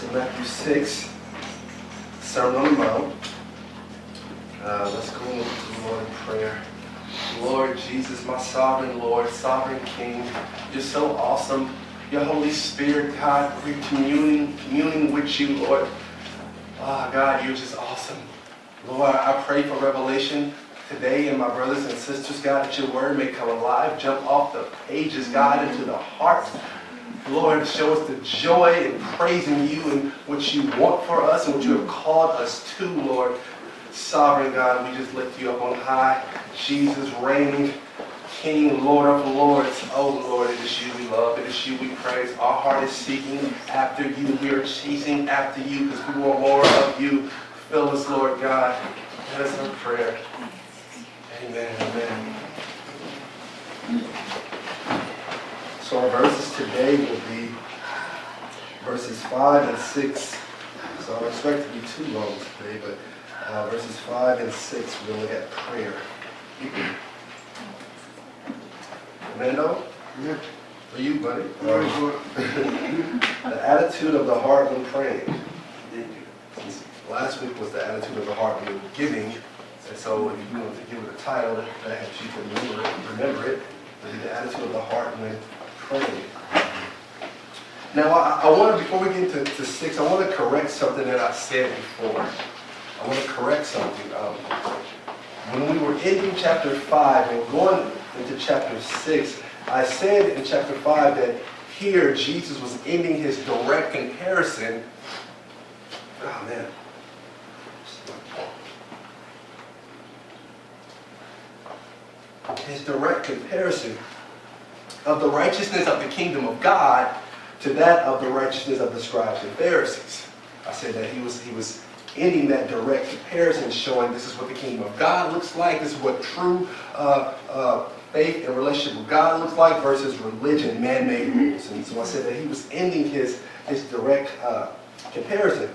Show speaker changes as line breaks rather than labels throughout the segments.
to Matthew 6, Sermon on the Mount. Uh, let's go into the Lord in prayer. Lord Jesus, my sovereign Lord, sovereign King, you're so awesome. Your Holy Spirit, God, we're communing, communing with you, Lord. Ah, God, you're just awesome. Lord, I pray for revelation today, and my brothers and sisters, God, that your word may come alive, jump off the pages, God, into the hearts. Lord, show us the joy in praising you and what you want for us and what you have called us to, Lord. Sovereign God, we just lift you up on high. Jesus, reigning King, Lord of lords. Oh, Lord, it is you we love. It is you we praise. Our heart is seeking after you. We are chasing after you because we want more of you. Fill us, Lord God. That is our prayer. Amen. Amen. So our verses today will be verses 5 and 6. So I don't expect to be too long today, but uh, verses 5 and 6, we're going to look at prayer. Amando?
Yeah.
For you, buddy. The attitude of the heart when praying. Since Last week was the attitude of the heart when giving. And so if you want to give it a title that helps you to remember it, remember it, be the attitude of the heart when Now, I, I want to, before we get into to six, I want to correct something that I said before. I want to correct something. Um, when we were ending chapter 5 and going into chapter 6, I said in chapter 5 that here Jesus was ending his direct comparison. Oh, man. His direct comparison of the righteousness of the kingdom of God to that of the righteousness of the scribes and Pharisees. I said that he was he was ending that direct comparison, showing this is what the kingdom of God looks like, this is what true uh, uh, faith and relationship with God looks like versus religion, man-made rules. And so I said that he was ending his his direct uh, comparison.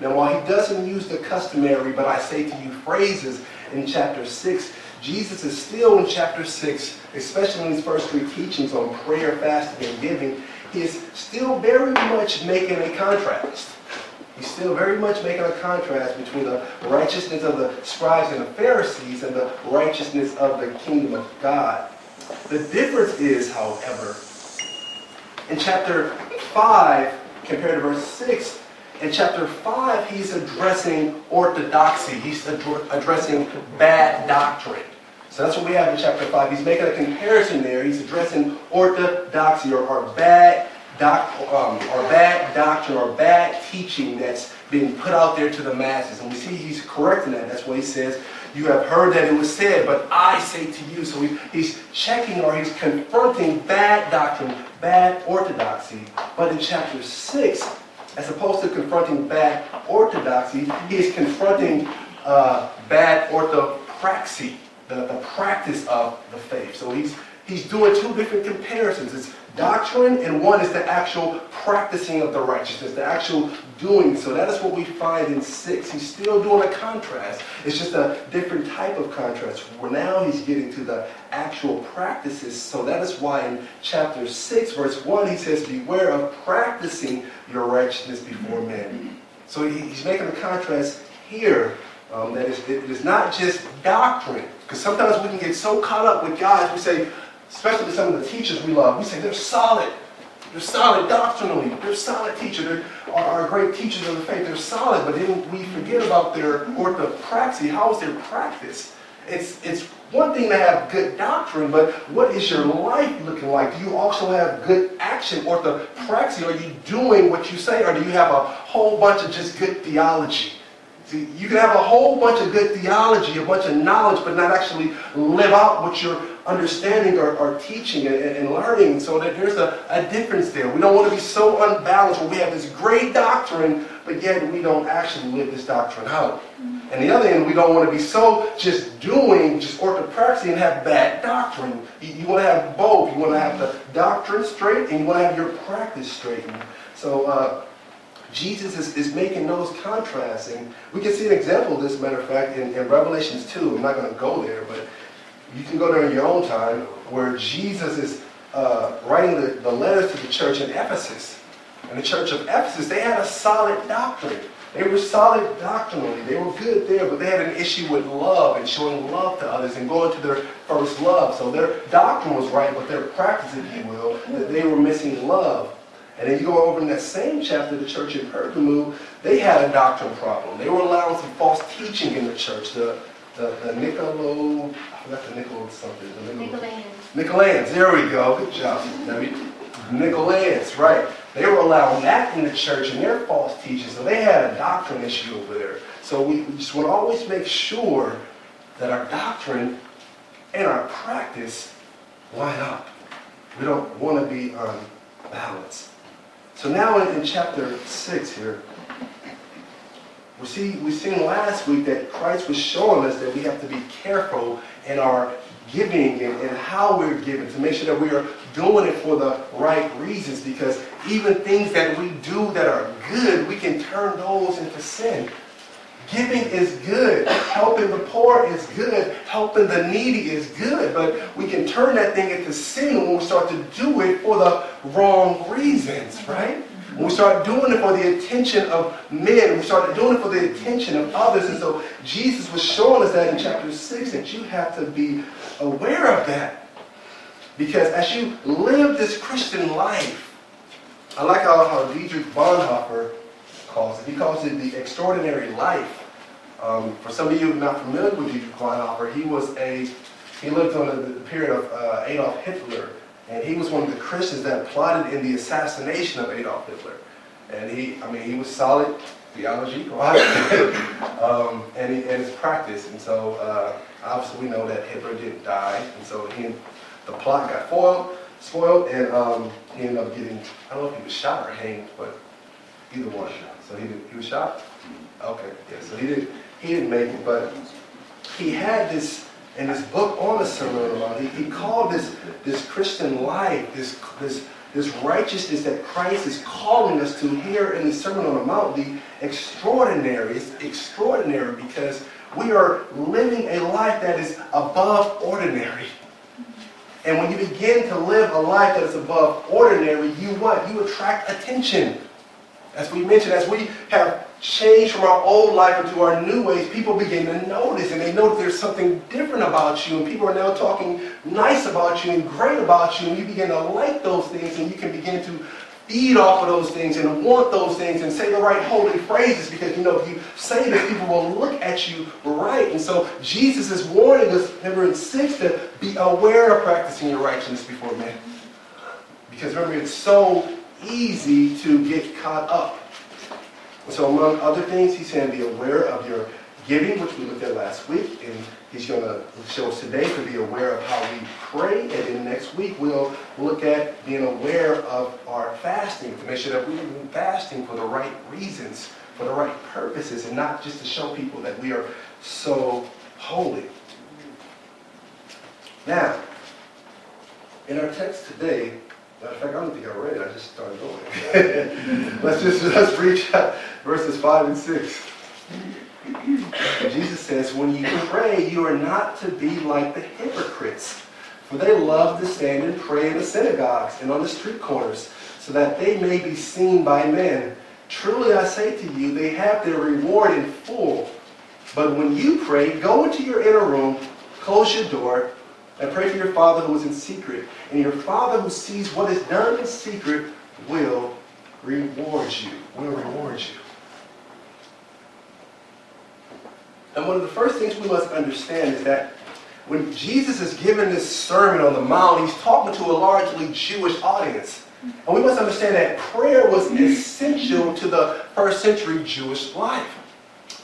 Now, while he doesn't use the customary, but I say to you, phrases in chapter 6, Jesus is still in chapter 6, especially in his first three teachings on prayer, fasting, and giving, he is still very much making a contrast. He's still very much making a contrast between the righteousness of the scribes and the Pharisees and the righteousness of the kingdom of God. The difference is, however, in chapter 5 compared to verse 6, in chapter 5, he's addressing orthodoxy. He's ad- addressing bad doctrine. So that's what we have in chapter 5. He's making a comparison there. He's addressing orthodoxy or, bad doc, um, or bad doctrine or bad teaching that's being put out there to the masses. And we see he's correcting that. That's what he says. You have heard that it was said, but I say to you. So he, he's checking or he's confronting bad doctrine, bad orthodoxy. But in chapter 6, as opposed to confronting bad orthodoxy, he is confronting uh, bad orthopraxy, the, the practice of the faith. So he's he's doing two different comparisons. It's doctrine, and one is the actual practicing of the righteousness, the actual doing. So that is what we find in six. He's still doing a contrast. It's just a different type of contrast. Where now he's getting to the actual practices. So that is why in chapter six, verse one, he says, "Beware of practicing your righteousness before men." So he- he's making a contrast here. Um, that is, it is not just doctrine, because sometimes we can get so caught up with guys. We say, especially some of the teachers we love, we say they're solid. They're solid doctrinally. They're solid teachers. They are, are great teachers of the faith. They're solid, but then we forget about their orthopraxy. How is their practice? It's, it's one thing to have good doctrine, but what is your life looking like? Do you also have good action, orthopraxy? Are you doing what you say, or do you have a whole bunch of just good theology? See, you can have a whole bunch of good theology, a bunch of knowledge, but not actually live out what you're understanding or, or teaching and, and learning. So that there's a, a difference there. We don't want to be so unbalanced where we have this great doctrine, but yet we don't actually live this doctrine out. And the other end, we don't want to be so just doing, just orthopraxy and have bad doctrine. You, you want to have both. You want to have the doctrine straight and you want to have your practice straightened. So uh, Jesus is, is making those contrasts. And we can see an example of this, matter of fact, in, in Revelations 2. I'm not going to go there, but you can go there in your own time, where Jesus is uh, writing the, the letters to the church in Ephesus. and the church of Ephesus, they had a solid doctrine. They were solid doctrinally. They were good there, but they had an issue with love and showing love to others and going to their first love. So their doctrine was right, but their practice, if you will, that they were missing love. And if you go over in that same chapter, the church in Pergamum, they had a doctrine problem. They were allowing some false teaching in the church. The, the, the Nicolo, I forgot the Nicolo something. The
Nicolaitans.
Nicolaitans, there we go. Good job. Nicolaitans, right. They were allowing that in the church and their false teaching. So they had a doctrine issue over there. So we, we just want to always make sure that our doctrine and our practice line up. We don't want to be unbalanced. So now in, in chapter 6 here, we see we seen last week that Christ was showing us that we have to be careful in our giving and, and how we're giving to make sure that we are doing it for the right reasons because even things that we do that are good, we can turn those into sin. Giving is good. Helping the poor is good. Helping the needy is good. But we can turn that thing into sin when we start to do it for the wrong reasons, right? When we start doing it for the attention of men, we start doing it for the attention of others. And so Jesus was showing us that in chapter 6 that you have to be aware of that. Because as you live this Christian life, I like how, how Dietrich Bonhoeffer calls it. He calls it the extraordinary life. Um, for some of you who are not familiar with Dietrich Bonhoeffer, he was a he lived on the, period of uh, Adolf Hitler, and he was one of the Christians that plotted in the assassination of Adolf Hitler. And he, I mean, he was solid theology, um, and, he, and his practice. And so, uh, obviously, we know that Hitler didn't die, and so he, the plot got foiled, spoiled, and um, he ended up getting, I don't know if he was shot or hanged, but either one. So he, did, he was shot? Okay, yeah, so he didn't, he didn't make it, but he had this, in his book on the Sermon on the Mount, he, he called this, this Christian life, this, this, this righteousness that Christ is calling us to here in the Sermon on the Mount, the extraordinary. It's extraordinary because we are living a life that is above ordinary. And when you begin to live a life that is above ordinary, you what? You attract attention. As we mentioned, as we have changed from our old life into our new ways, people begin to notice and they know that there's something different about you and people are now talking nice about you and great about you and you begin to like those things and you can begin to feed off of those things and want those things and say the right holy phrases because you know if you say this people will look at you right. And so jesus is warning us remember in six to be aware of practicing your righteousness before men. Because remember it's so easy to get caught up. So among other things he's saying be aware of your giving which we looked at last week and he's going to show us today to be aware of how we pray. And then next week we'll look at being aware of our fasting to make sure that we're fasting for the right reasons for the right purposes and not just to show people that we are so holy. Now in our text today Matter of fact, I don't think I read it. I just started going. let's just let's reach out verses five and six. Jesus says, When you pray, you are not to be like the hypocrites, for they love to stand and pray in the synagogues and on the street corners, so that they may be seen by men. Truly I say to you, they have their reward in full. But when you pray, go into your inner room, close your door, and pray to your Father who is in secret. And your Father who sees what is done in secret will reward you. Will reward you. And one of the first things we must understand is that when Jesus is giving this sermon on the Mount, he's talking to a largely Jewish audience. And we must understand that prayer was essential to the first century Jewish life.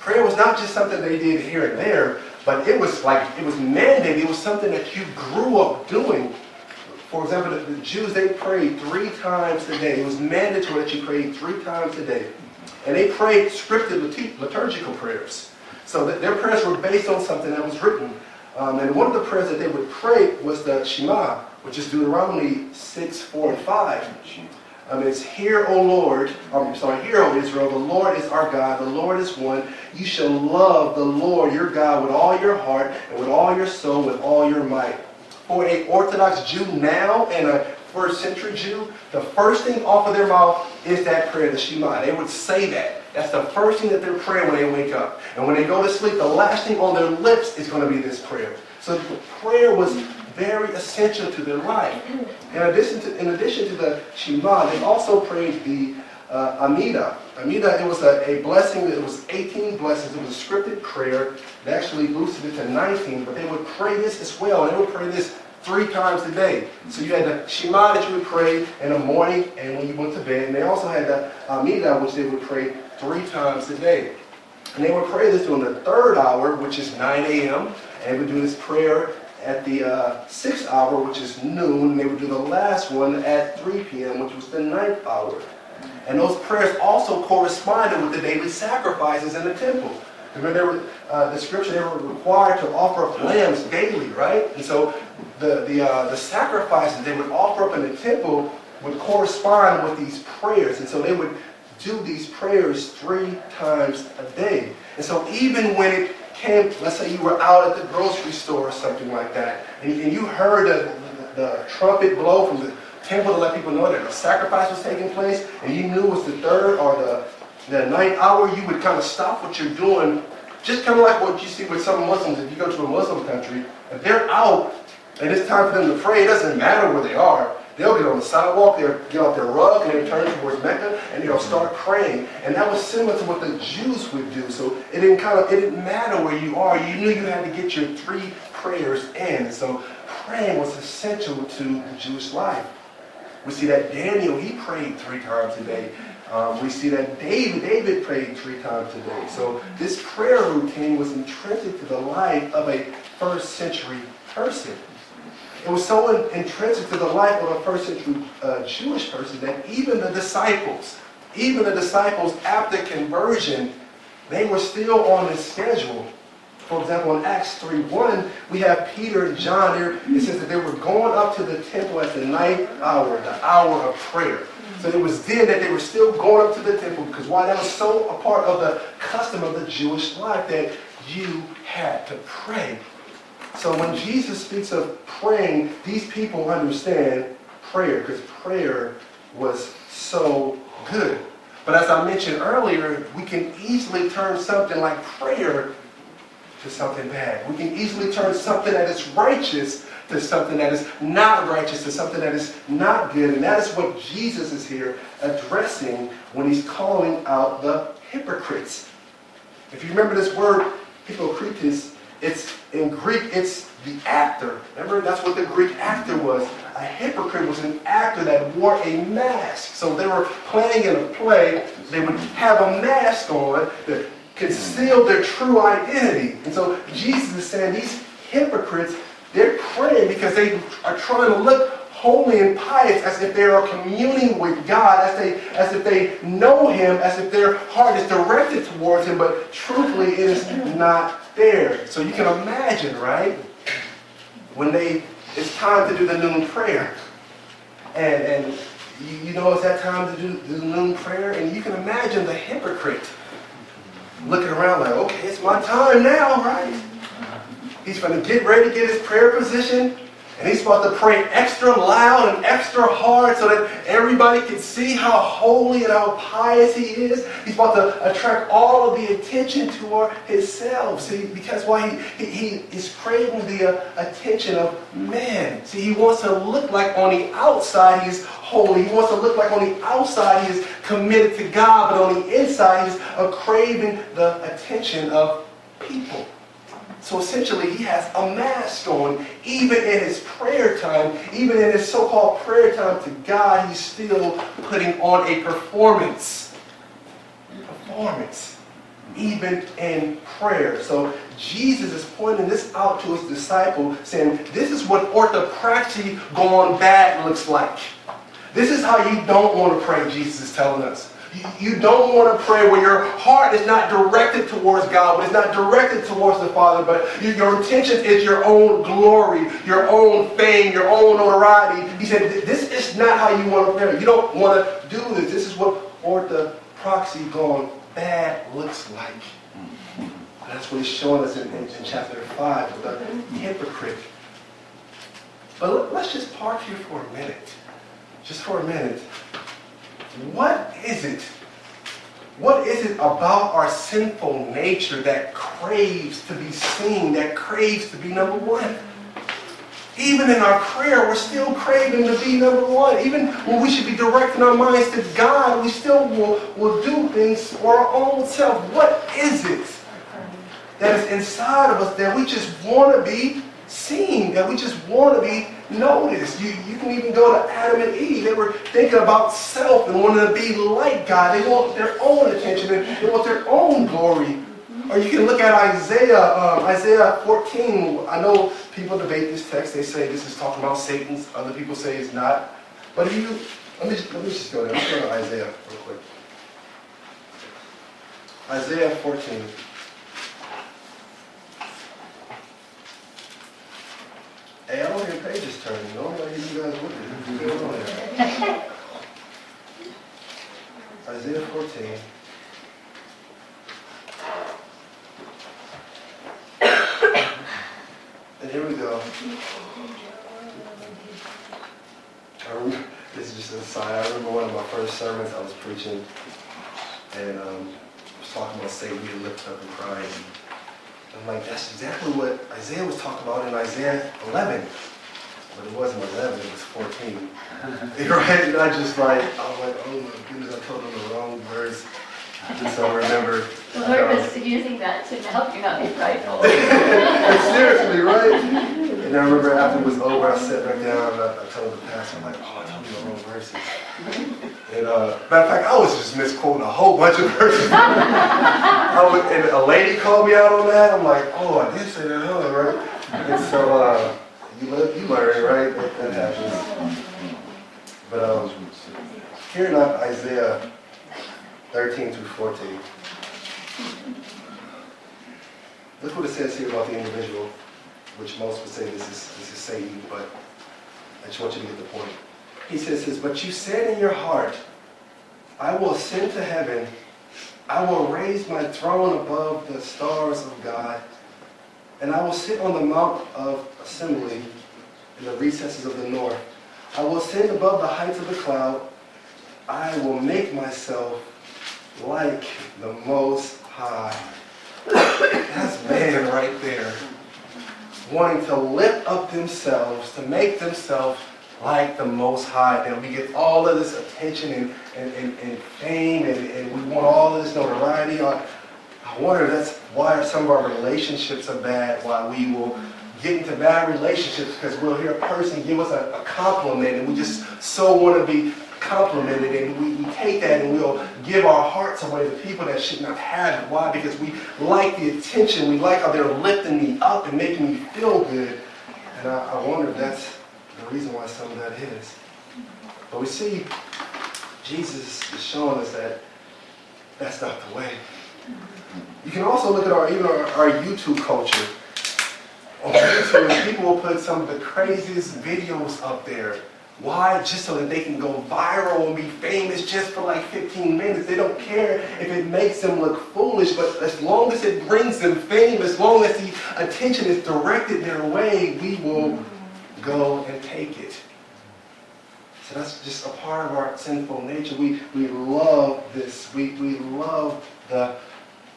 Prayer was not just something they did here and there, but it was like, it was mandated. It was something that you grew up doing. For example, the, the Jews, they prayed three times a day. It was mandatory that you prayed three times a day. And they prayed scripted liturgical prayers. So that their prayers were based on something that was written. Um, and one of the prayers that they would pray was the Shema, which is Deuteronomy 6, 4, and 5. Um, it's Hear, O Lord, I'm sorry, Hear, O Israel, the Lord is our God, the Lord is one. You shall love the Lord your God with all your heart and with all your soul, with all your might. For a Orthodox Jew now and a first century Jew, the first thing off of their mouth is that prayer, the Shema. They would say that. That's the first thing that they're praying when they wake up. And when they go to sleep, the last thing on their lips is going to be this prayer. So the prayer was very essential to their life. In addition to, in addition to the Shema, they also prayed the uh, Amida. Amida, it was a, a blessing, it was 18 blessings. It was a scripted prayer. They actually boosted it to 19, but they would pray this as well. And they would pray this three times a day. So you had the Shema that you would pray in the morning and when you went to bed. And they also had the Amida, which they would pray three times a day. And they would pray this during the third hour, which is 9 a.m. And they would do this prayer at the uh, sixth hour, which is noon. And they would do the last one at 3 p.m., which was the ninth hour. And those prayers also corresponded with the daily sacrifices in the temple. Remember, uh, the scripture, they were required to offer up lambs daily, right? And so the, the, uh, the sacrifices they would offer up in the temple would correspond with these prayers. And so they would do these prayers three times a day. And so even when it came, let's say you were out at the grocery store or something like that, and, and you heard the, the, the trumpet blow from the temple to let people know that a sacrifice was taking place, and you knew it was the third or the, the ninth hour, you would kind of stop what you're doing, just kind of like what you see with some Muslims. If you go to a Muslim country, if they're out and it's time for them to pray, it doesn't matter where they are. They'll get on the sidewalk, they'll get off their rug, and they'll turn towards Mecca, and they'll start praying. And that was similar to what the Jews would do. So it didn't kind of it didn't matter where you are. You knew you had to get your three prayers in. So praying was essential to the Jewish life. We see that Daniel, he prayed three times a day. Um, we see that David, David prayed three times a day. So this prayer routine was intrinsic to the life of a first century person. It was so intrinsic to the life of a first century uh, Jewish person that even the disciples, even the disciples after conversion, they were still on this schedule for example, in Acts 3.1, we have Peter and John here. It says that they were going up to the temple at the ninth hour, the hour of prayer. So it was then that they were still going up to the temple because why? That was so a part of the custom of the Jewish life that you had to pray. So when Jesus speaks of praying, these people understand prayer because prayer was so good. But as I mentioned earlier, we can easily turn something like prayer to something bad. We can easily turn something that is righteous to something that is not righteous, to something that is not good. And that is what Jesus is here addressing when he's calling out the hypocrites. If you remember this word, hypocrites, it's in Greek, it's the actor. Remember, that's what the Greek actor was. A hypocrite was an actor that wore a mask. So they were playing in a play. They would have a mask on. The concealed their true identity. And so Jesus is saying these hypocrites, they're praying because they are trying to look holy and pious as if they are communing with God, as, they, as if they know Him, as if their heart is directed towards Him, but truthfully it is not there. So you can imagine, right? When they it's time to do the noon prayer. And, and you, you know it's that time to do the noon prayer, and you can imagine the hypocrite looking around like, okay, it's my time now, right? He's going to get ready to get his prayer position. And he's about to pray extra loud and extra hard so that everybody can see how holy and how pious he is. He's about to attract all of the attention toward himself. See, because why he, he, he is craving the uh, attention of men. See, he wants to look like on the outside he's holy. He wants to look like on the outside he is committed to God, but on the inside he's uh, craving the attention of people. So essentially, he has a mask on. Even in his prayer time, even in his so-called prayer time to God, he's still putting on a performance. Performance. Even in prayer. So Jesus is pointing this out to his disciple, saying, this is what orthopraxy gone bad looks like. This is how you don't want to pray, Jesus is telling us. You don't want to pray where your heart is not directed towards God, but it's not directed towards the Father, but your intention is your own glory, your own fame, your own notoriety. He said, this is not how you want to pray. You don't want to do this. This is what orthopraxy gone bad looks like. That's what he's showing us in, in, in chapter 5 with the hypocrite. But let's just park here for a minute. just for a minute, what is it? What is it about our sinful nature that craves to be seen, that craves to be number one? Even in our prayer, we're still craving to be number one. Even when we should be directing our minds to God, we still will, will do things for our own self. What is it that is inside of us that we just want to be seen, that we just want to be noticed? You, you can even go to Adam and Eve. They were thinking about self and wanting to be like God. They want their own attention and they want their own glory. Or you can look at Isaiah, um, Isaiah 14. I know people debate this text. They say this is talking about Satan's. Other people say it's not. But if you, let me, just, let me just go there. Let's go to Isaiah real quick. Isaiah 14. Hey, I don't hear pages turning. I hear you guys it. What's going on there? Isaiah 14. And here we go. Remember, this is just an aside. I remember one of my first sermons I was preaching, and um, I was talking about Satan being lifted up and crying. I'm like, that's exactly what Isaiah was talking about in Isaiah 11. But it wasn't 11, it was 14. right? And I just like, I was like, oh my goodness, I told him the wrong verse. Just so I remember.
The Lord was using that to help you not be prideful.
Seriously, right? And I remember after it was over, I sat back down and I, I told the pastor, I'm like, oh, I told you the wrong verses. And uh, matter of fact, I was just misquoting a whole bunch of verses. Was, and a lady called me out on that. I'm like, oh, I did say that, huh, right? And so uh, you learn, you learn, right? That, that happens. But um, here in Isaiah 13 through 14. Look what it says here about the individual, which most would say this is, this is Satan, but I just want you to get the point. He says this, but you said in your heart, I will ascend to heaven, I will raise my throne above the stars of God, and I will sit on the mount of assembly in the recesses of the north. I will ascend above the heights of the cloud. I will make myself like the Most High. That's man right there. Wanting to lift up themselves, to make themselves like the Most High. that we get all of this attention and, and, and, and fame, and, and we want all of this notoriety. I, wonder that's why some of our relationships are bad, why we will get into bad relationships because we'll hear a person give us a, a compliment and we just so want to be complimented and we, we take that and we'll give our hearts away to people that should not have it. Why? Because we like the attention. We like how they're lifting me up and making me feel good. And I, I wonder if that's the reason why some of that is. But we see Jesus is showing us that that's not the way. You can also look at our even our, our YouTube culture. On YouTube, people will put some of the craziest videos up there why? Just so that they can go viral and be famous just for like 15 minutes. They don't care if it makes them look foolish, but as long as it brings them fame, as long as the attention is directed their way, we will go and take it. So that's just a part of our sinful nature. We, we love this. We, we love the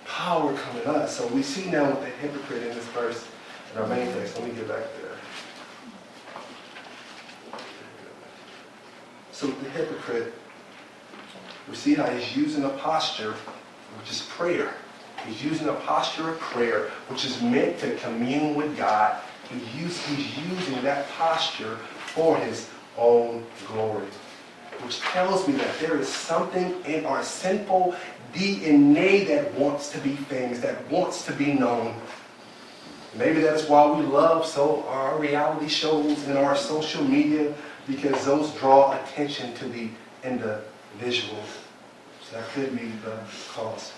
power coming us. So we see now with the hypocrite in this verse in our main text. Let me get back there. So the hypocrite, we see how he's using a posture, which is prayer. He's using a posture of prayer, which is meant to commune with God. He's, he's using that posture for his own glory. Which tells me that there is something in our sinful DNA that wants to be things, that wants to be known. Maybe that's why we love so our reality shows and our social media because those draw attention to the individual. So that could be the cause.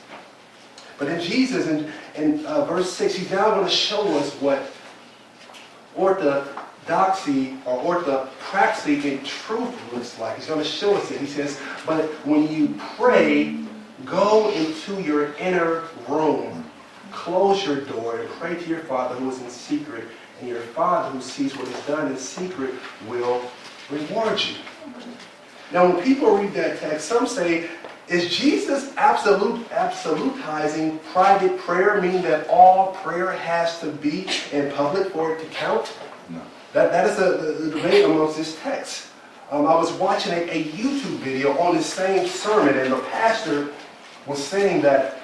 But in Jesus, in, in uh, verse 6, he's now going to show us what orthodoxy or orthopraxy in truth looks like. He's going to show us it. He says, but when you pray, go into your inner room, close your door, and pray to your Father who is in secret, and your Father who sees what is done in secret will reward you. Now, when people read that text, some say, is Jesus absolute, absolutizing private prayer, meaning that all prayer has to be in public for it to count?
No.
That, that is the debate amongst this text. Um, I was watching a, a YouTube video on the same sermon, and the pastor was saying that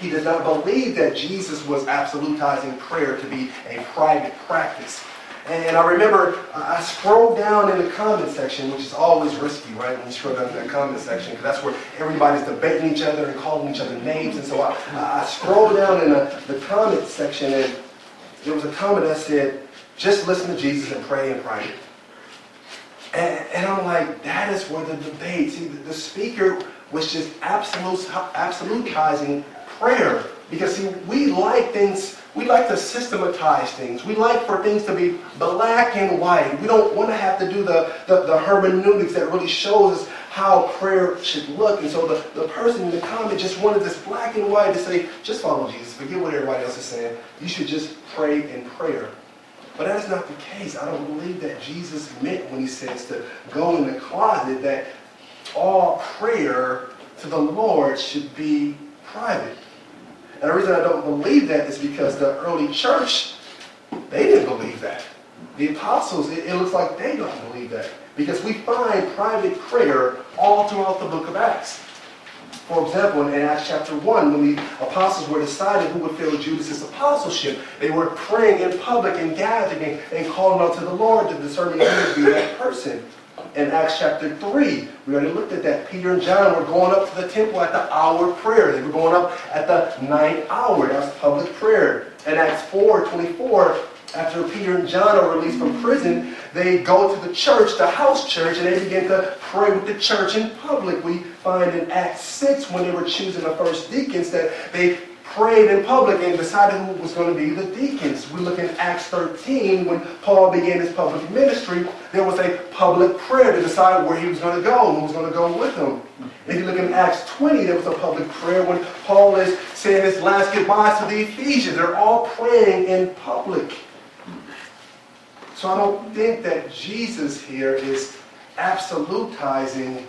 he did not believe that Jesus was absolutizing prayer to be a private practice. And I remember I I scrolled down in the comment section, which is always risky, right? When you scroll down in that comment section, because that's where everybody's debating each other and calling each other names. And so I, I scrolled down in the, the comment section, and there was a comment that said, just listen to Jesus and pray in private. And, and I'm like, that is where the debate. See, the, the speaker was just absolute, absolutizing prayer. Because see, we like things, we like to systematize things. We like for things to be black and white. We don't want to have to do the, the, the hermeneutics that really shows us how prayer should look. And so the, the person in the comment just wanted this black and white to say, just follow Jesus. Forget what everybody else is saying. You should just pray in prayer. But that is not the case. I don't believe that Jesus meant when he says to go in the closet that all prayer to the Lord should be private. And the reason I don't believe that is because the early church, they didn't believe that. The apostles, it, it looks like they don't believe that. Because we find private prayer all throughout the book of Acts. For example, in Acts chapter 1, when the apostles were deciding who would fill Judas' apostleship, they were praying in public and gathering and calling out to the Lord to discern who would be that person. In Acts chapter 3, we already looked at that. Peter and John were going up to the temple at the hour of prayer. They were going up at the ninth hour. That was public prayer. In Acts 4, 24, after Peter and John are released from prison, they go to the church, the house church, and they begin to pray with the church in public. We find in Acts 6, when they were choosing the first deacons, that they prayed in public and decided who was going to be the deacons. We look in Acts 13, when Paul began his public ministry, there was a public prayer to decide where he was going to go and who was going to go with him. If you look in Acts 20, there was a public prayer when Paul is saying his last goodbyes to the Ephesians. They're all praying in public. So I don't think that Jesus here is absolutizing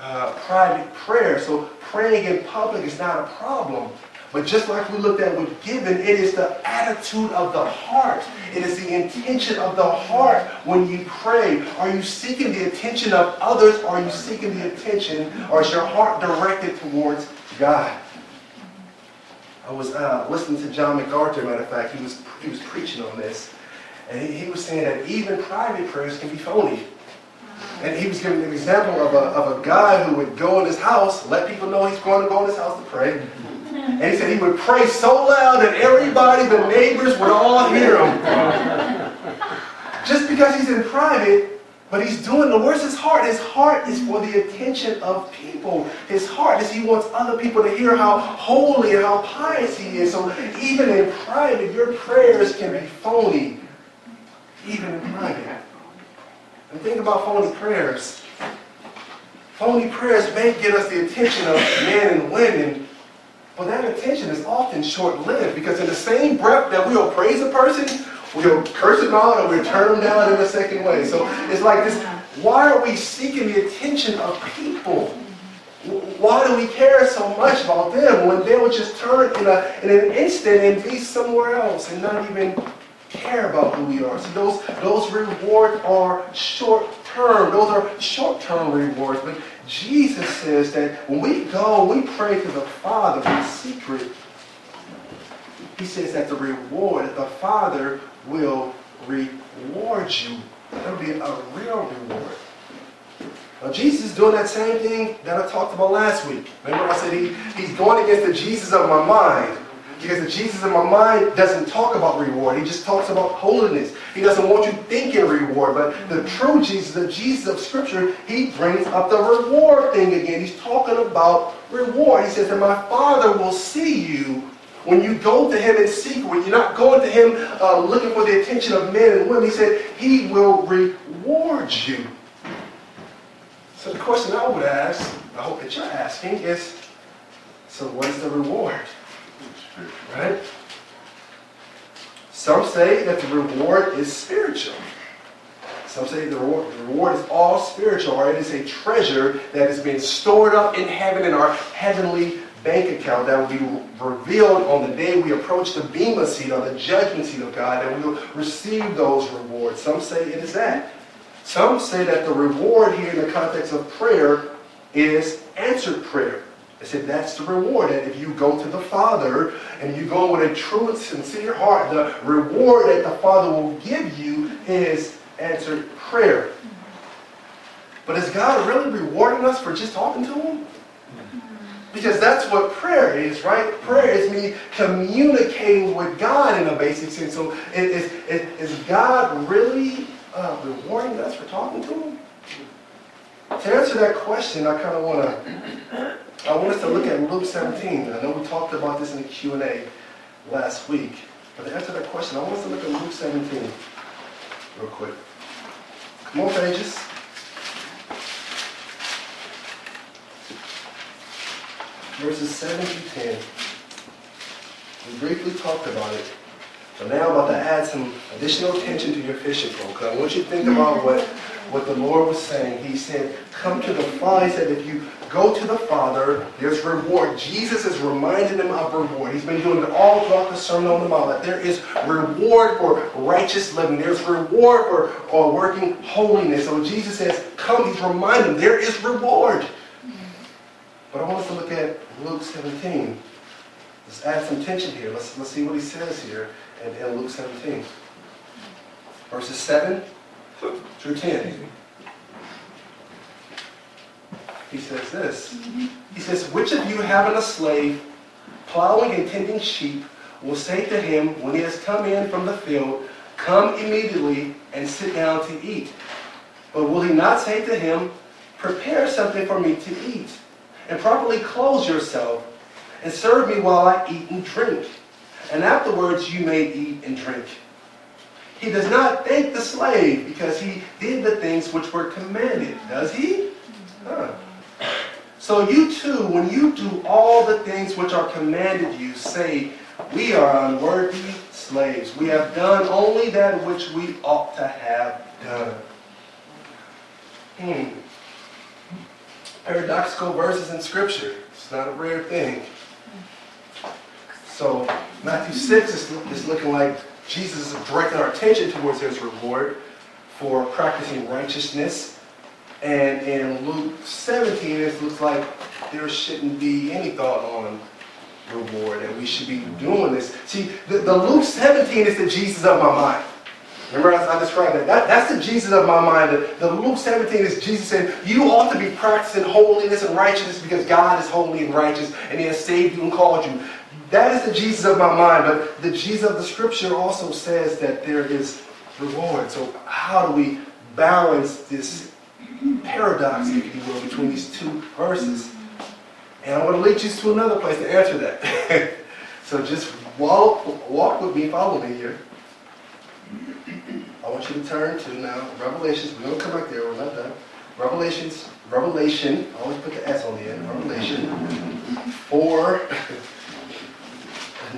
uh, private prayer. So praying in public is not a problem. But just like we looked at with giving, it is the attitude of the heart. It is the intention of the heart when you pray. Are you seeking the attention of others? Or are you seeking the attention, or is your heart directed towards God? I was uh, listening to John MacArthur, matter of fact, he was, he was preaching on this. And he, he was saying that even private prayers can be phony. And he was giving an example of a, of a guy who would go in his house, let people know he's going to go in his house to pray. And he said he would pray so loud that everybody, the neighbors, would all hear him. Just because he's in private, but he's doing the worst his heart. His heart is for the attention of people. His heart is he wants other people to hear how holy and how pious he is. So even in private, your prayers can be phony. Even in private. And think about phony prayers. Phony prayers may get us the attention of men and women, but that attention is often short-lived because in the same breath that we'll praise a person, we'll curse them out or we'll turn them down in a second way. So it's like this, why are we seeking the attention of people? Why do we care so much about them when they will just turn in, a, in an instant and be somewhere else and not even care about who we are. So those, those rewards are short-term. Those are short-term rewards. But Jesus says that when we go, we pray to the Father in secret. He says that the reward, that the Father will reward you. That'll be a real reward. Now, Jesus is doing that same thing that I talked about last week. Remember I said he, he's going against the Jesus of my mind. Because the Jesus in my mind doesn't talk about reward. He just talks about holiness. He doesn't want you thinking reward. But the true Jesus, the Jesus of Scripture, he brings up the reward thing again. He's talking about reward. He says that my Father will see you when you go to him in secret. You're not going to him uh, looking for the attention of men and women. He said he will reward you. So the question I would ask, I hope that you're asking, is, so what is the reward? Right? Some say that the reward is spiritual. Some say the reward, the reward is all spiritual, or it is a treasure that has been stored up in heaven in our heavenly bank account that will be revealed on the day we approach the bema seat or the judgment seat of God, and we will receive those rewards. Some say it is that. Some say that the reward here in the context of prayer is answered prayer. They said that's the reward. That if you go to the Father and you go with a true and sincere heart, the reward that the Father will give you is answered prayer. But is God really rewarding us for just talking to Him? Because that's what prayer is, right? Prayer is me communicating with God in a basic sense. So is, is, is God really uh, rewarding us for talking to Him? To answer that question, I kind of want to, I want us to look at Luke 17. I know we talked about this in the Q&A last week. But to answer that question, I want us to look at Luke 17 real quick. On, pages. Verses 7 through 10. We briefly talked about it. But now I'm about to add some additional attention to your fishing pole. Because I want you to think about what, what the Lord was saying. He said, come to the Father. He said, if you go to the Father, there's reward. Jesus is reminding them of reward. He's been doing it all throughout the Sermon on the Mount. That there is reward for righteous living. There's reward for, for working holiness. So Jesus says, come. He's reminding them there is reward. But I want us to look at Luke 17. Let's add some tension here. Let's, let's see what he says here in, in Luke 17. Verses 7 through 10. He says this. He says, Which of you having a slave plowing and tending sheep will say to him when he has come in from the field, Come immediately and sit down to eat? But will he not say to him, Prepare something for me to eat, and properly clothe yourself, and serve me while I eat and drink? And afterwards you may eat and drink. He does not thank the slave because he did the things which were commanded, does he? Huh. So you too, when you do all the things which are commanded you, say, We are unworthy slaves. We have done only that which we ought to have done. Hmm. Paradoxical verses in Scripture. It's not a rare thing. So Matthew 6 is, is looking like Jesus is directing our attention towards his reward for practicing righteousness. And in Luke 17, it looks like there shouldn't be any thought on reward, and we should be doing this. See, the, the Luke 17 is the Jesus of my mind. Remember I, I described that? that? That's the Jesus of my mind. The, the Luke 17 is Jesus saying, you ought to be practicing holiness and righteousness because God is holy and righteous, and he has saved you and called you. That is the Jesus of my mind, but the Jesus of the scripture also says that there is reward. So how do we balance this paradox, if you will, between these two verses? And I want to lead you to another place to answer that. so just walk, walk with me, follow me here. I want you to turn to now Revelations. We're going to come back there. We're not done. Revelations, Revelation. I always put the S on the end. Revelation 4,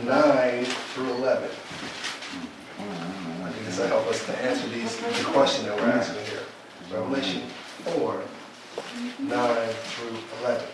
9 through 11. I think this will help us to answer these the question that we're asking here. Revelation 4, 9 through 11.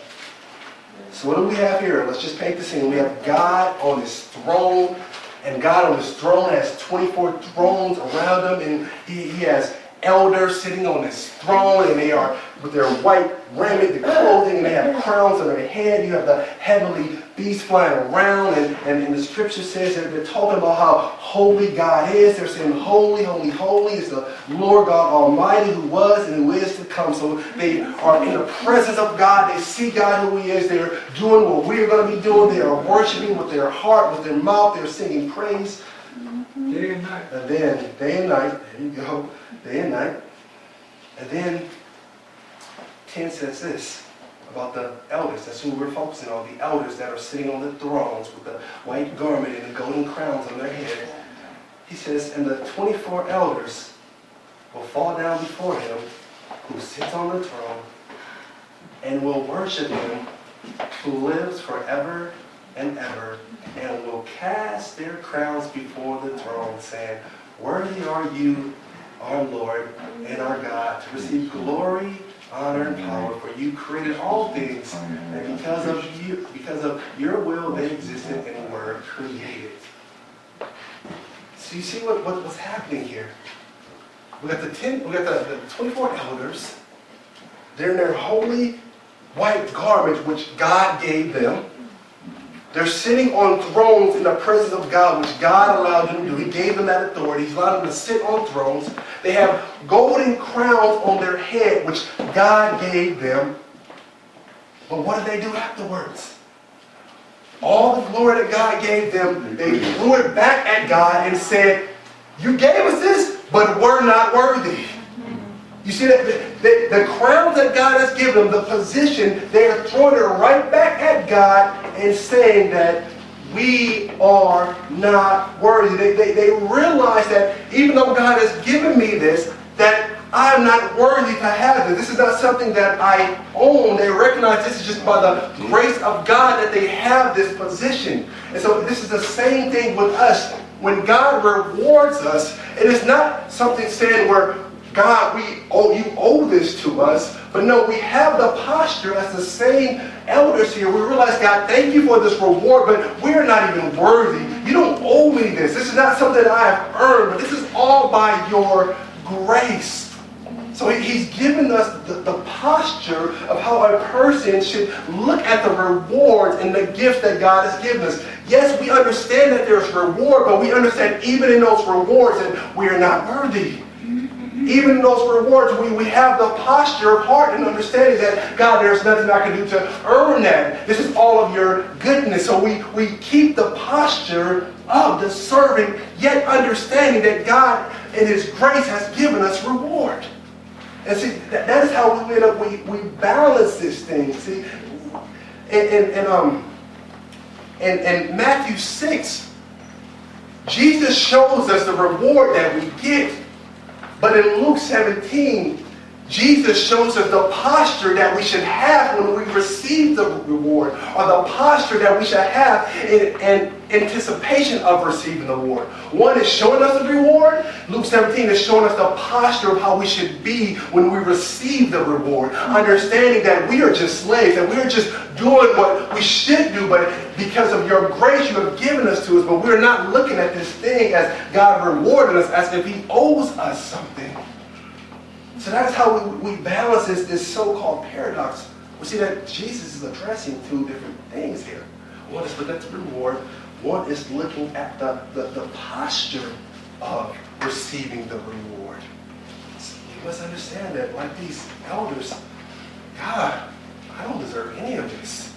So what do we have here? Let's just paint the scene. We have God on his throne, and God on his throne has 24 thrones around him, and he, he has elders sitting on his throne, and they are with their white raiment, the clothing, and they have crowns on their head. You have the heavenly beast flying around, and, and, and the scripture says that they're talking about how holy God is. They're saying, Holy, holy, holy is the Lord God Almighty who was and who is to come. So they are in the presence of God. They see God who He is. They're doing what we're going to be doing. They are worshiping with their heart, with their mouth. They're singing praise.
Day and night.
And then, day and night, there you go, day and night. And then 10 says this about the elders. That's who we're focusing on, the elders that are sitting on the thrones with the white garment and the golden crowns on their head. He says, and the 24 elders will fall down before him who sits on the throne and will worship him who lives forever and ever and will cast their crowns before the throne, saying, Worthy are you, our Lord and our God, to receive glory, honor, and power. For you created all things, and because of you, because of your will, they existed and were created. So you see what, what what's happening here? We got the ten, we got the, the 24 elders. They're in their holy white garments, which God gave them. They're sitting on thrones in the presence of God, which God allowed them to do. He gave them that authority. He allowed them to sit on thrones. They have golden crowns on their head, which God gave them. But what did they do afterwards? All the glory that God gave them, they threw it back at God and said, You gave us this, but we're not worthy. You see that the, the, the crowns that God has given them, the position, they are throwing it right back at God and saying that we are not worthy. They, they, they realize that even though God has given me this, that I'm not worthy to have this. This is not something that I own. They recognize this is just by the grace of God that they have this position. And so this is the same thing with us. When God rewards us, it is not something said where God, we owe you owe this to us. But no, we have the posture as the same elders here. We realize, God, thank you for this reward, but we're not even worthy. You don't owe me this. This is not something that I have earned, but this is all by your grace. So he's given us the, the posture of how a person should look at the rewards and the gifts that God has given us. Yes, we understand that there's reward, but we understand even in those rewards that we are not worthy. Even those rewards, we, we have the posture of heart and understanding that, God, there's nothing I can do to earn that. This is all of your goodness. So we, we keep the posture of the servant, yet understanding that God, in His grace, has given us reward. And see, that, that is how we end up, we, we balance this thing. See, and, and, and um, in, in Matthew 6, Jesus shows us the reward that we get. But in Luke 17, Jesus shows us the posture that we should have when we receive the reward, or the posture that we should have in, in anticipation of receiving the reward. One is showing us the reward. Luke 17 is showing us the posture of how we should be when we receive the reward. Understanding that we are just slaves, that we are just doing what we should do, but because of your grace you have given us to us, but we're not looking at this thing as God rewarded us as if He owes us something. So that's how we, we balance this, this so-called paradox. We see that Jesus is addressing two different things here. One is looking at the reward. One is looking at the, the, the posture of receiving the reward. So you must understand that like these elders, God, I don't deserve any of this.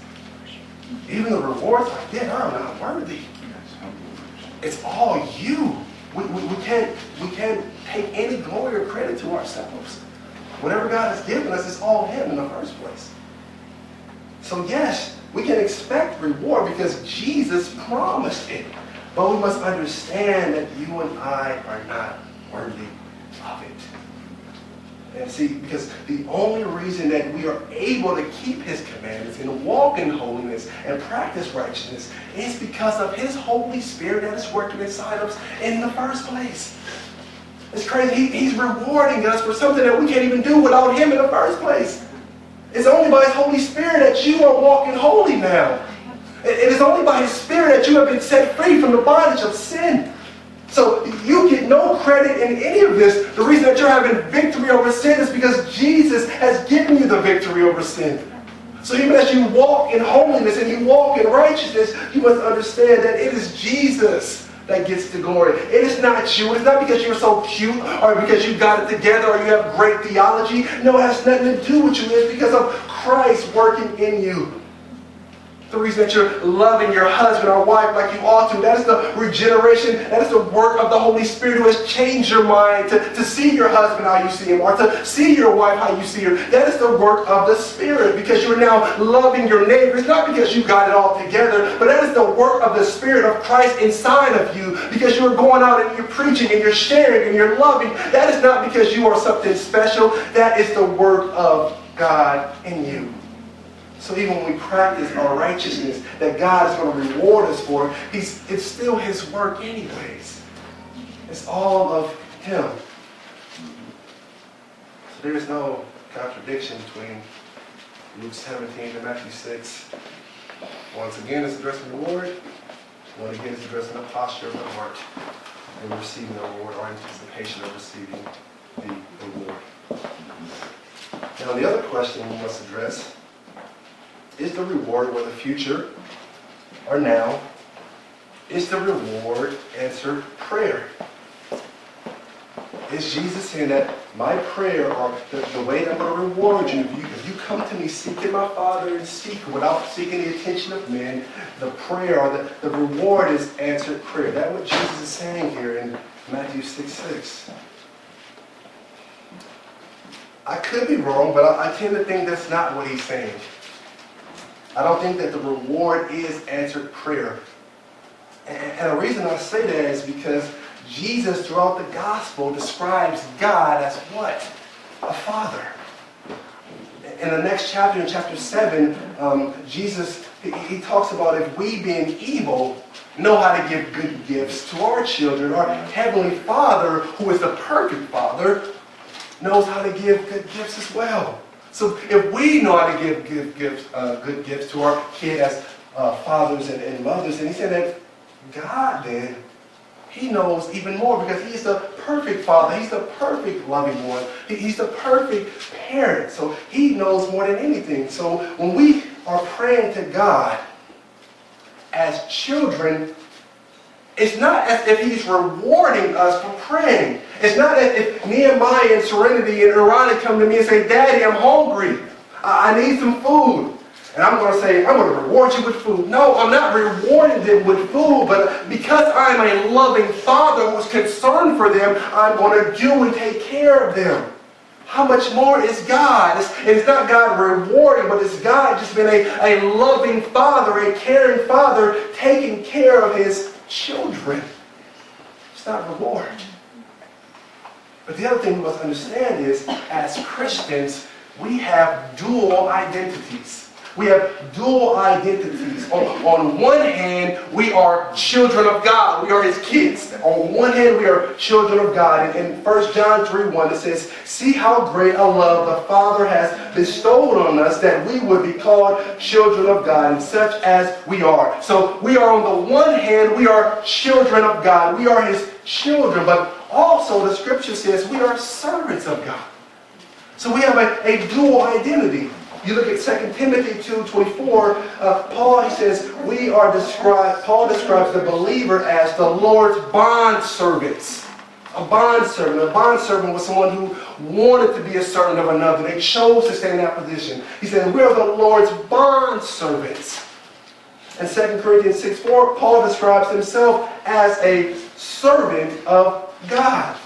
Even the rewards I get, I'm not worthy. It's all you. We, we, we, can't, we can't take any glory or credit to ourselves. Whatever God has given us is all Him in the first place. So, yes, we can expect reward because Jesus promised it. But we must understand that you and I are not worthy of it. And see, because the only reason that we are able to keep his commandments and walk in holiness and practice righteousness is because of his Holy Spirit that is working inside of us in the first place. It's crazy. He, he's rewarding us for something that we can't even do without him in the first place. It's only by his Holy Spirit that you are walking holy now. It, it is only by his Spirit that you have been set free from the bondage of sin. So you get no credit in any of this. The reason that you're having victory over sin is because Jesus has given you the victory over sin. So even as you walk in holiness and you walk in righteousness, you must understand that it is Jesus that gets the glory. It is not you. It's not because you're so cute or because you got it together or you have great theology. No, it has nothing to do with you. It's because of Christ working in you. The reason that you're loving your husband or wife like you ought to, that is the regeneration, that is the work of the Holy Spirit who has changed your mind to, to see your husband how you see him or to see your wife how you see her. That is the work of the Spirit because you're now loving your neighbors, not because you got it all together, but that is the work of the Spirit of Christ inside of you because you're going out and you're preaching and you're sharing and you're loving. That is not because you are something special. That is the work of God in you. So even when we practice our righteousness that God is going to reward us for, he's, it's still his work anyways. It's all of him. So there is no contradiction between Luke 17 and Matthew 6. Once again, it's addressing the Lord. Once again, it's addressing the posture of the heart and receiving the reward or anticipation of receiving the reward. Now, the other question we must address is the reward whether future or now? Is the reward answered prayer? Is Jesus saying that my prayer or the, the way that I'm going to reward you, if you, if you come to me seeking my Father in secret without seeking the attention of men, the prayer or the, the reward is answered prayer. That's what Jesus is saying here in Matthew 6 6. I could be wrong, but I, I tend to think that's not what he's saying. I don't think that the reward is answered prayer. And, the reason I say that is because Jesus, throughout the gospel, describes God as what? A father. In the next chapter, in chapter 7, um, Jesus, he, he talks about if we, being evil, know how to give good gifts to our children, our heavenly Father, who is the perfect Father, knows how to give good gifts as well. So if we know how to give good gifts, uh, good gifts to our kid as uh, fathers and, and mothers, and he said that God then, he knows even more because he's the perfect father. He's the perfect loving one. He, he's the perfect parent. So he knows more than anything. So when we are praying to God as children, it's not as if he's rewarding us for praying. It's not that if Nehemiah and Serenity and Irani come to me and say, Daddy, I'm hungry. I I need some food. And I'm going to say, I'm going to reward you with food. No, I'm not rewarding them with food, but because I'm a loving father who's concerned for them, I'm going to do and take care of them. How much more is God? It's, it's not God rewarding, but it's God just being a, a loving father, a caring father, taking care of his children. It's not reward. But the other thing we must understand is, as Christians, we have dual identities. We have dual identities. On, on one hand, we are children of God. We are his kids. On one hand, we are children of God. In 1 John 3 1, it says, See how great a love the Father has bestowed on us that we would be called children of God, and such as we are. So we are on the one hand, we are children of God. We are his children. But also the scripture says we are servants of God. So we have a, a dual identity. You look at 2 Timothy 2.24, uh, Paul, he says, we are described, Paul describes the believer as the Lord's bond servants. A bond servant. A bond servant was someone who wanted to be a servant of another. They chose to stay in that position. He said, we are the Lord's bond servants. In 2 Corinthians 6.4, Paul describes himself as a servant of God.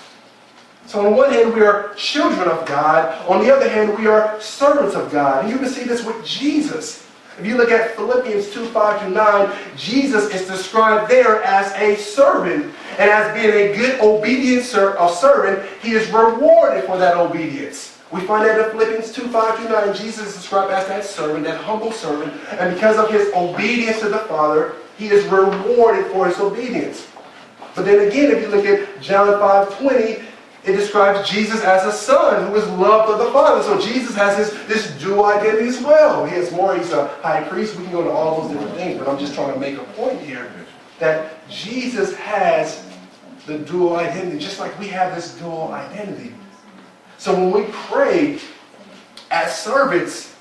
So on one hand, we are children of God. On the other hand, we are servants of God. And you can see this with Jesus. If you look at Philippians 2, 5 to 9, Jesus is described there as a servant. And as being a good, obedient servant, he is rewarded for that obedience. We find that in Philippians 2, 5 to 9, Jesus is described as that servant, that humble servant. And because of his obedience to the Father, he is rewarded for his obedience. But then again, if you look at John 5, 20, it describes Jesus as a son who is loved of the Father. So Jesus has his this dual identity as well. He has more, he's a high priest. We can go to all those different things, but I'm just trying to make a point here that Jesus has the dual identity, just like we have this dual identity. So when we pray as servants,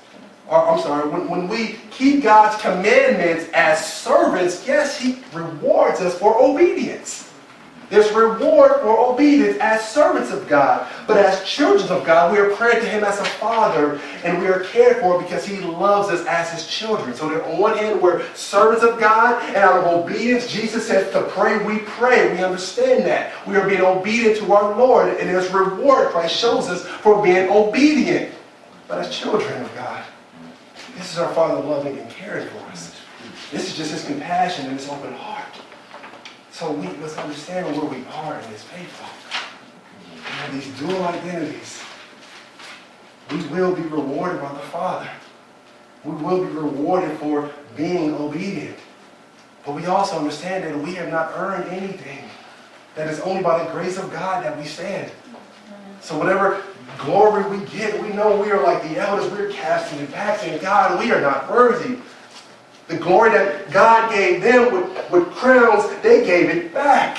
or I'm sorry, when, when we keep God's commandments as servants, yes, He rewards us for obedience. There's reward for obedience as servants of God. But as children of God, we are praying to Him as a Father, and we are cared for because He loves us as His children. So on one hand, we're servants of God, and out of obedience, Jesus says to pray, we pray. We understand that. We are being obedient to our Lord, and there's reward Christ shows us for being obedient. But as children of God, this is our Father loving and caring for us. This is just His compassion and His open heart. So we must understand where we are in this faithful. We have these dual identities. We will be rewarded by the Father. We will be rewarded for being obedient. But we also understand that we have not earned anything. That it's only by the grace of God that we stand. So whatever glory we get, we know we are like the elders, we're casting and passing. God, we are not worthy. The glory that God gave them with, with crowns, they gave it back.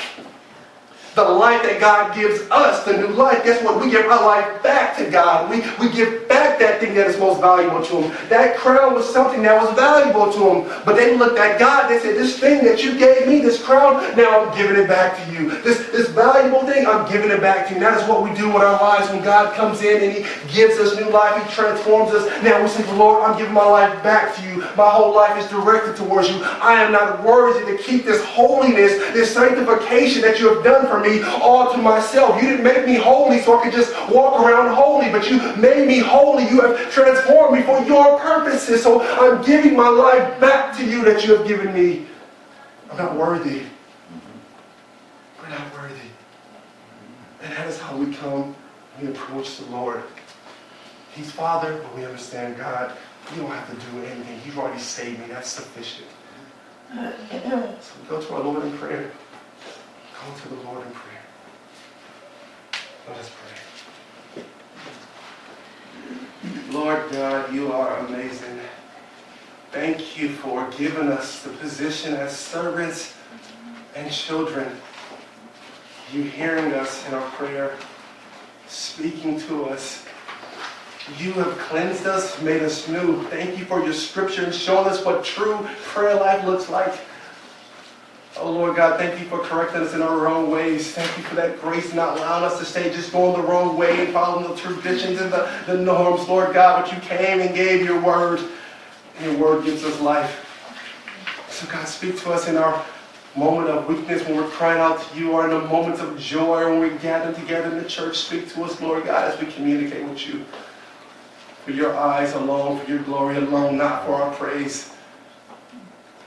The life that God gives us, the new life, guess what? We give our life back to God. We, we give back that thing that is most valuable to Him. That crown was something that was valuable to Him. But they looked at God, they said, This thing that you gave me, this crown, now I'm giving it back to you. This, this valuable thing, I'm giving it back to you. And that is what we do with our lives when God comes in and He gives us new life, He transforms us. Now we say, Lord, I'm giving my life back to you. My whole life is directed towards you. I am not worthy to keep this holiness, this sanctification that you have done for me all to myself. You didn't make me holy so I could just walk around holy, but you made me holy. You have transformed me for your purposes. So I'm giving my life back to you that you have given me. I'm not worthy. We're not worthy. And that is how we come, we approach the Lord. He's Father, but we understand God. We don't have to do anything. He's already saved me. That's sufficient. So we go to our Lord in prayer. Go to the Lord in prayer. Let us pray. Lord God, you are amazing. Thank you for giving us the position as servants and children. You hearing us in our prayer, speaking to us. You have cleansed us, made us new. Thank you for your scripture and showing us what true prayer life looks like. Oh Lord God, thank you for correcting us in our wrong ways. Thank you for that grace not allowing us to stay just going the wrong way and following the traditions and the, the norms, Lord God. But you came and gave your word. And your word gives us life. So God, speak to us in our moment of weakness when we're crying out to you or in the moments of joy when we gather together in the church. Speak to us, Lord God, as we communicate with you. For your eyes alone, for your glory alone, not for our praise.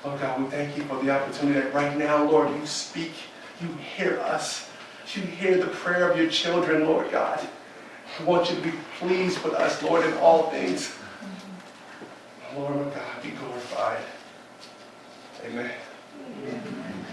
Lord God, we thank you for the opportunity that right now, Lord, you speak, you hear us. You hear the prayer of your children, Lord God. We want you to be pleased with us, Lord, in all things. Lord, my God, be glorified. Amen.